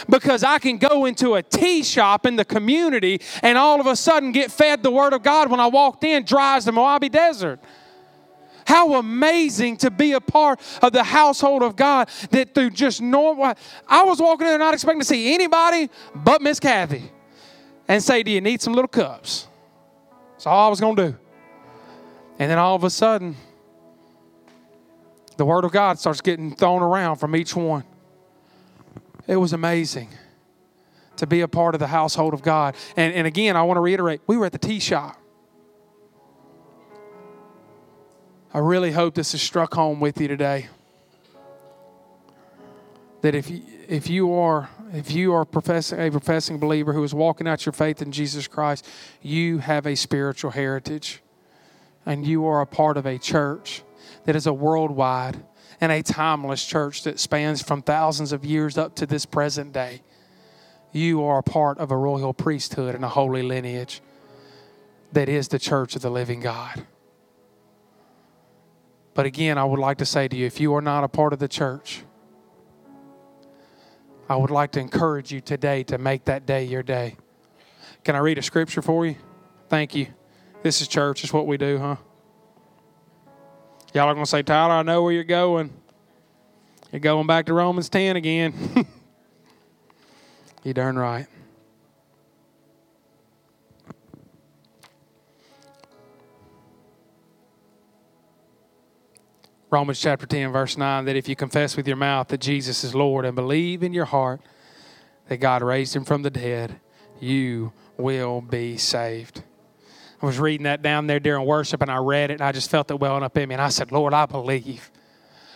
because I can go into a tea shop in the community and all of a sudden get fed the Word of God when I walked in, dries the Mojave Desert. How amazing to be a part of the household of God that through just normal. I was walking in there not expecting to see anybody but Miss Kathy and say, Do you need some little cups? That's all I was going to do. And then all of a sudden, the Word of God starts getting thrown around from each one. It was amazing to be a part of the household of God. And, and again, I want to reiterate we were at the tea shop. I really hope this has struck home with you today. That if you, if you are if you are professing, a professing believer who is walking out your faith in Jesus Christ, you have a spiritual heritage. And you are a part of a church that is a worldwide and a timeless church that spans from thousands of years up to this present day. You are a part of a royal priesthood and a holy lineage that is the church of the living God. But again, I would like to say to you if you are not a part of the church, I would like to encourage you today to make that day your day. Can I read a scripture for you? Thank you. This is church. It's what we do, huh? Y'all are going to say, Tyler, I know where you're going. You're going back to Romans 10 again. you darn right. Romans chapter 10, verse 9, that if you confess with your mouth that Jesus is Lord and believe in your heart that God raised him from the dead, you will be saved. I was reading that down there during worship and I read it and I just felt it welling up in me. And I said, Lord, I believe.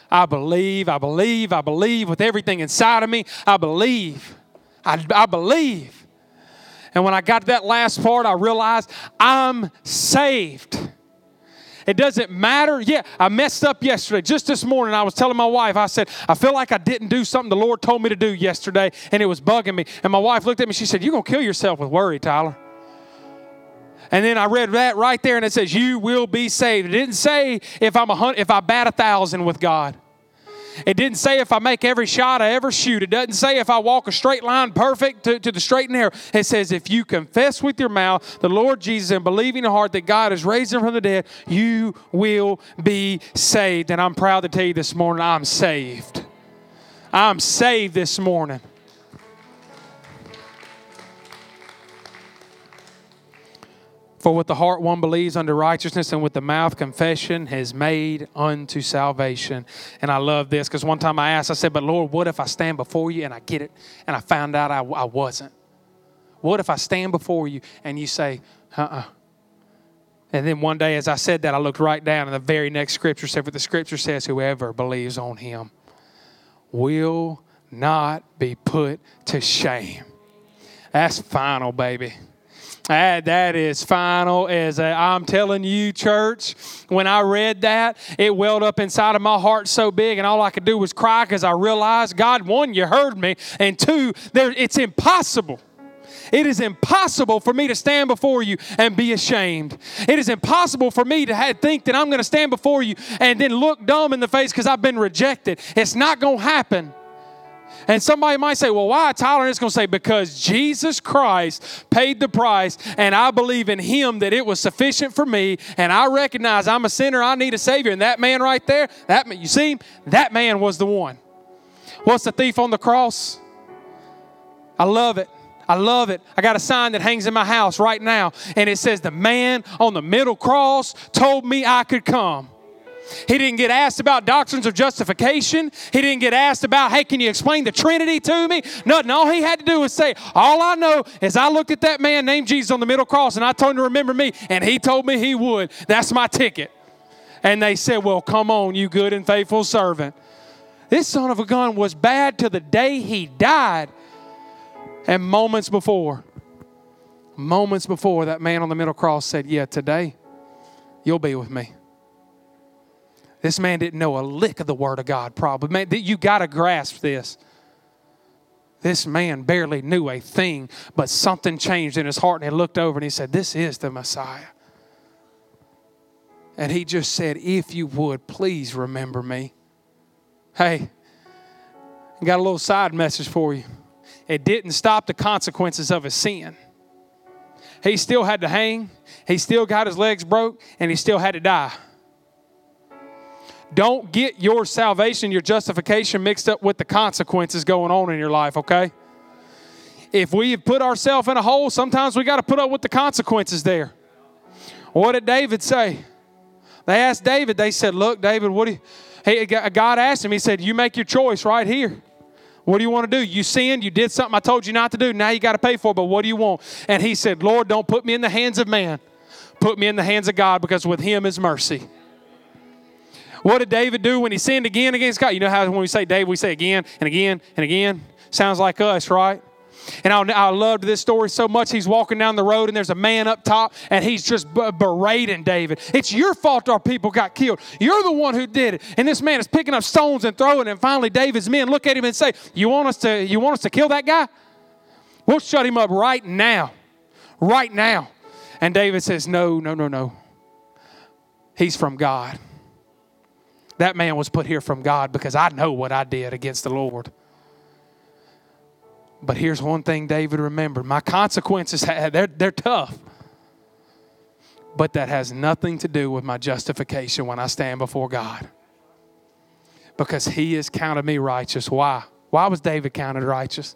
I believe, I believe, I believe with everything inside of me. I believe. I, I believe. And when I got to that last part, I realized I'm saved. It doesn't matter. Yeah, I messed up yesterday. Just this morning, I was telling my wife, I said, I feel like I didn't do something the Lord told me to do yesterday, and it was bugging me. And my wife looked at me, she said, You're going to kill yourself with worry, Tyler. And then I read that right there, and it says, "You will be saved." It didn't say if I'm a hundred, if I bat a thousand with God. It didn't say if I make every shot I ever shoot. It doesn't say if I walk a straight line perfect to, to the straight and narrow. It says if you confess with your mouth the Lord Jesus and believe in your heart that God has raised him from the dead, you will be saved. And I'm proud to tell you this morning, I'm saved. I'm saved this morning. For with the heart one believes unto righteousness, and with the mouth confession is made unto salvation. And I love this because one time I asked, I said, But Lord, what if I stand before you and I get it and I found out I, I wasn't? What if I stand before you and you say, uh uh-uh. uh And then one day, as I said that, I looked right down, and the very next scripture said, For the scripture says, Whoever believes on him will not be put to shame. That's final, baby. That, that is final as i am telling you, church. When I read that, it welled up inside of my heart so big, and all I could do was cry because I realized, God, one, you heard me, and two, there, it's impossible. It is impossible for me to stand before you and be ashamed. It is impossible for me to have, think that I'm going to stand before you and then look dumb in the face because I've been rejected. It's not going to happen. And somebody might say, well, why Tyler? And it's going to say, because Jesus Christ paid the price, and I believe in Him that it was sufficient for me, and I recognize I'm a sinner, I need a Savior. And that man right there, that you see, that man was the one. What's the thief on the cross? I love it. I love it. I got a sign that hangs in my house right now, and it says, The man on the middle cross told me I could come. He didn't get asked about doctrines of justification. He didn't get asked about, hey, can you explain the Trinity to me? Nothing. All he had to do was say, all I know is I looked at that man named Jesus on the middle cross and I told him to remember me, and he told me he would. That's my ticket. And they said, well, come on, you good and faithful servant. This son of a gun was bad to the day he died. And moments before, moments before, that man on the middle cross said, Yeah, today you'll be with me. This man didn't know a lick of the Word of God, probably. Man, you got to grasp this. This man barely knew a thing, but something changed in his heart, and he looked over and he said, This is the Messiah. And he just said, If you would, please remember me. Hey, I got a little side message for you. It didn't stop the consequences of his sin. He still had to hang, he still got his legs broke, and he still had to die. Don't get your salvation, your justification mixed up with the consequences going on in your life, okay? If we have put ourselves in a hole, sometimes we got to put up with the consequences there. What did David say? They asked David, they said, Look, David, what do you, hey, God asked him, He said, You make your choice right here. What do you want to do? You sinned, you did something I told you not to do. Now you got to pay for it, but what do you want? And he said, Lord, don't put me in the hands of man. Put me in the hands of God because with him is mercy. What did David do when he sinned again against God? You know how when we say David, we say again and again and again? Sounds like us, right? And I, I loved this story so much. He's walking down the road, and there's a man up top, and he's just berating David. It's your fault our people got killed. You're the one who did it. And this man is picking up stones and throwing. And finally, David's men look at him and say, "You want us to? You want us to kill that guy? We'll shut him up right now, right now." And David says, "No, no, no, no. He's from God." That man was put here from God because I know what I did against the Lord. But here's one thing David remembered my consequences, they're, they're tough. But that has nothing to do with my justification when I stand before God. Because he has counted me righteous. Why? Why was David counted righteous?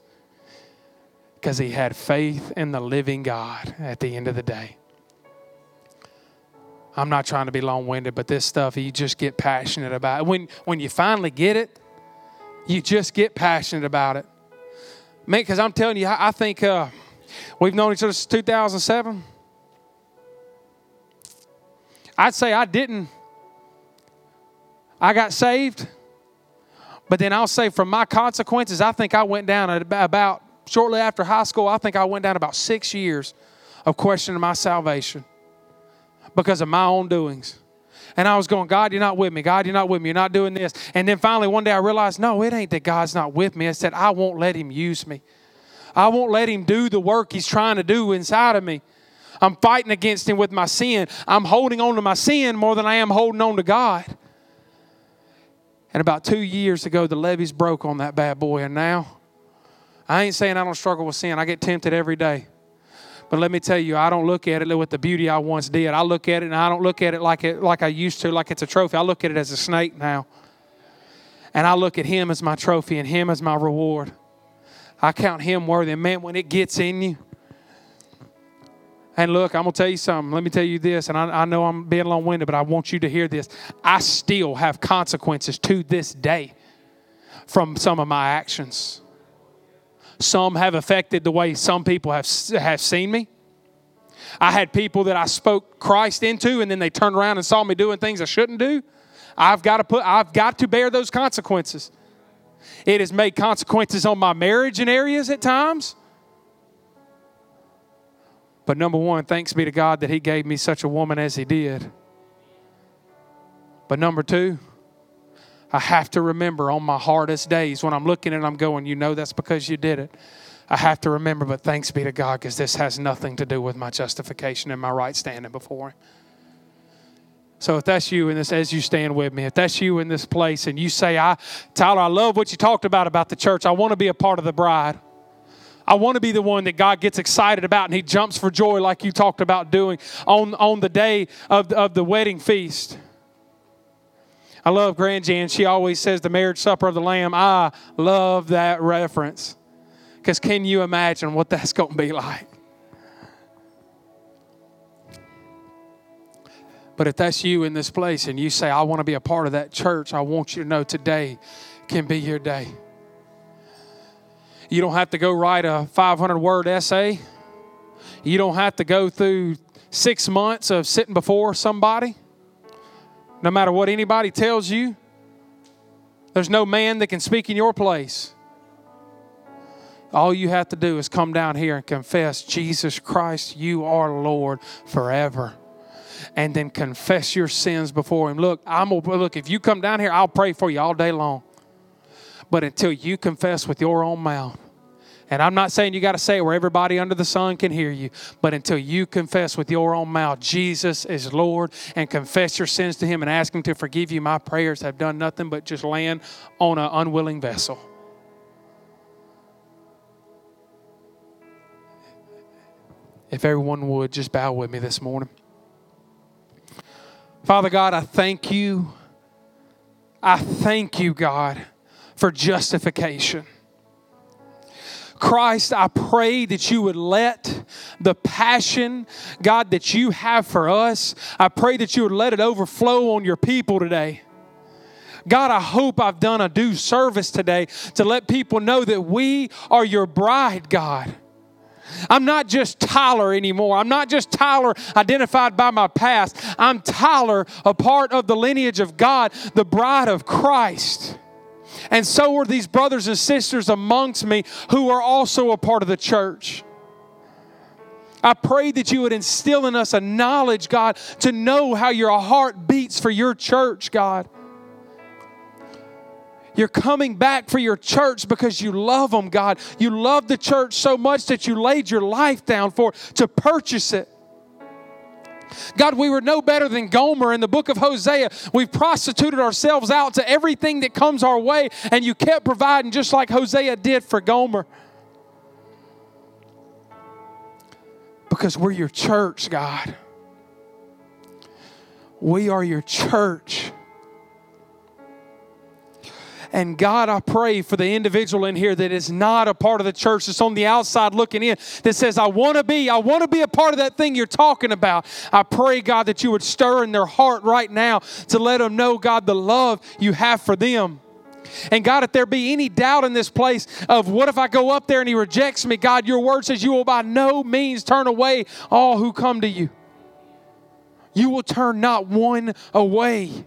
Because he had faith in the living God at the end of the day. I'm not trying to be long winded, but this stuff you just get passionate about. When, when you finally get it, you just get passionate about it. Man, because I'm telling you, I, I think uh, we've known each other since 2007. I'd say I didn't. I got saved, but then I'll say from my consequences, I think I went down about shortly after high school. I think I went down about six years of questioning my salvation because of my own doings. And I was going, God, you're not with me. God, you're not with me. You're not doing this. And then finally, one day I realized, no, it ain't that God's not with me. I said, I won't let Him use me. I won't let Him do the work He's trying to do inside of me. I'm fighting against Him with my sin. I'm holding on to my sin more than I am holding on to God. And about two years ago, the levees broke on that bad boy. And now, I ain't saying I don't struggle with sin. I get tempted every day. But let me tell you, I don't look at it with the beauty I once did. I look at it and I don't look at it like it like I used to, like it's a trophy. I look at it as a snake now. And I look at him as my trophy and him as my reward. I count him worthy. And man, when it gets in you, and look, I'm going to tell you something. Let me tell you this, and I, I know I'm being long winded, but I want you to hear this. I still have consequences to this day from some of my actions. Some have affected the way some people have, have seen me. I had people that I spoke Christ into, and then they turned around and saw me doing things I shouldn't do. I've got to put, I've got to bear those consequences. It has made consequences on my marriage in areas at times. But number one, thanks be to God that He gave me such a woman as He did. But number two, I have to remember on my hardest days when I'm looking and I'm going, you know, that's because you did it. I have to remember, but thanks be to God because this has nothing to do with my justification and my right standing before Him. So if that's you in this, as you stand with me, if that's you in this place and you say, I, Tyler, I love what you talked about about the church. I want to be a part of the bride. I want to be the one that God gets excited about and he jumps for joy like you talked about doing on, on the day of, of the wedding feast. I love Grand Jan. She always says the marriage supper of the Lamb. I love that reference. Because can you imagine what that's going to be like? But if that's you in this place and you say, I want to be a part of that church, I want you to know today can be your day. You don't have to go write a 500 word essay. You don't have to go through six months of sitting before somebody. No matter what anybody tells you, there's no man that can speak in your place. All you have to do is come down here and confess, Jesus Christ, you are Lord forever. And then confess your sins before Him. Look, I'm look. If you come down here, I'll pray for you all day long. But until you confess with your own mouth, and I'm not saying you got to say it where everybody under the sun can hear you, but until you confess with your own mouth, Jesus is Lord, and confess your sins to Him and ask Him to forgive you, my prayers have done nothing but just land on an unwilling vessel. If everyone would just bow with me this morning. Father God, I thank you. I thank you, God, for justification. Christ, I pray that you would let the passion, God, that you have for us, I pray that you would let it overflow on your people today. God, I hope I've done a due service today to let people know that we are your bride, God. I'm not just Tyler anymore. I'm not just Tyler identified by my past. I'm Tyler, a part of the lineage of God, the bride of Christ. And so are these brothers and sisters amongst me who are also a part of the church. I pray that you would instill in us a knowledge, God, to know how your heart beats for your church, God. You're coming back for your church because you love them, God. You love the church so much that you laid your life down for to purchase it. God, we were no better than Gomer in the book of Hosea. We've prostituted ourselves out to everything that comes our way, and you kept providing just like Hosea did for Gomer. Because we're your church, God. We are your church. And God, I pray for the individual in here that is not a part of the church, that's on the outside looking in, that says, I want to be, I want to be a part of that thing you're talking about. I pray, God, that you would stir in their heart right now to let them know, God, the love you have for them. And God, if there be any doubt in this place of what if I go up there and he rejects me, God, your word says you will by no means turn away all who come to you. You will turn not one away.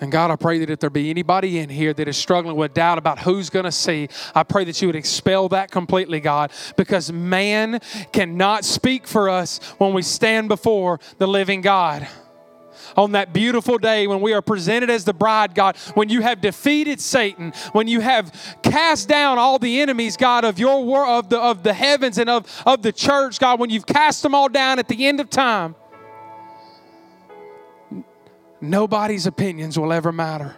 And God, I pray that if there be anybody in here that is struggling with doubt about who's going to see, I pray that you would expel that completely, God, because man cannot speak for us when we stand before the living God. On that beautiful day when we are presented as the bride, God, when you have defeated Satan, when you have cast down all the enemies, God, of your world, of the, of the heavens and of, of the church, God, when you've cast them all down at the end of time nobody's opinions will ever matter.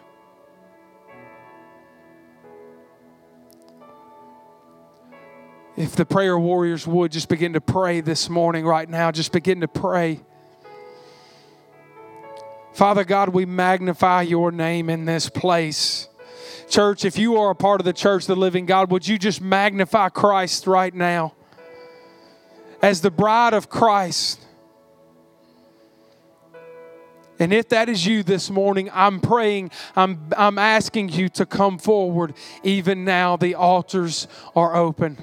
If the prayer warriors would just begin to pray this morning, right now, just begin to pray. Father God, we magnify your name in this place. Church, if you are a part of the church, of the living God, would you just magnify Christ right now? As the bride of Christ, and if that is you this morning, I'm praying, I'm, I'm asking you to come forward. Even now, the altars are open.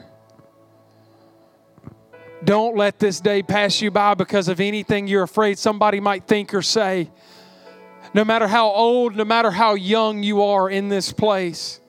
Don't let this day pass you by because of anything you're afraid somebody might think or say. No matter how old, no matter how young you are in this place.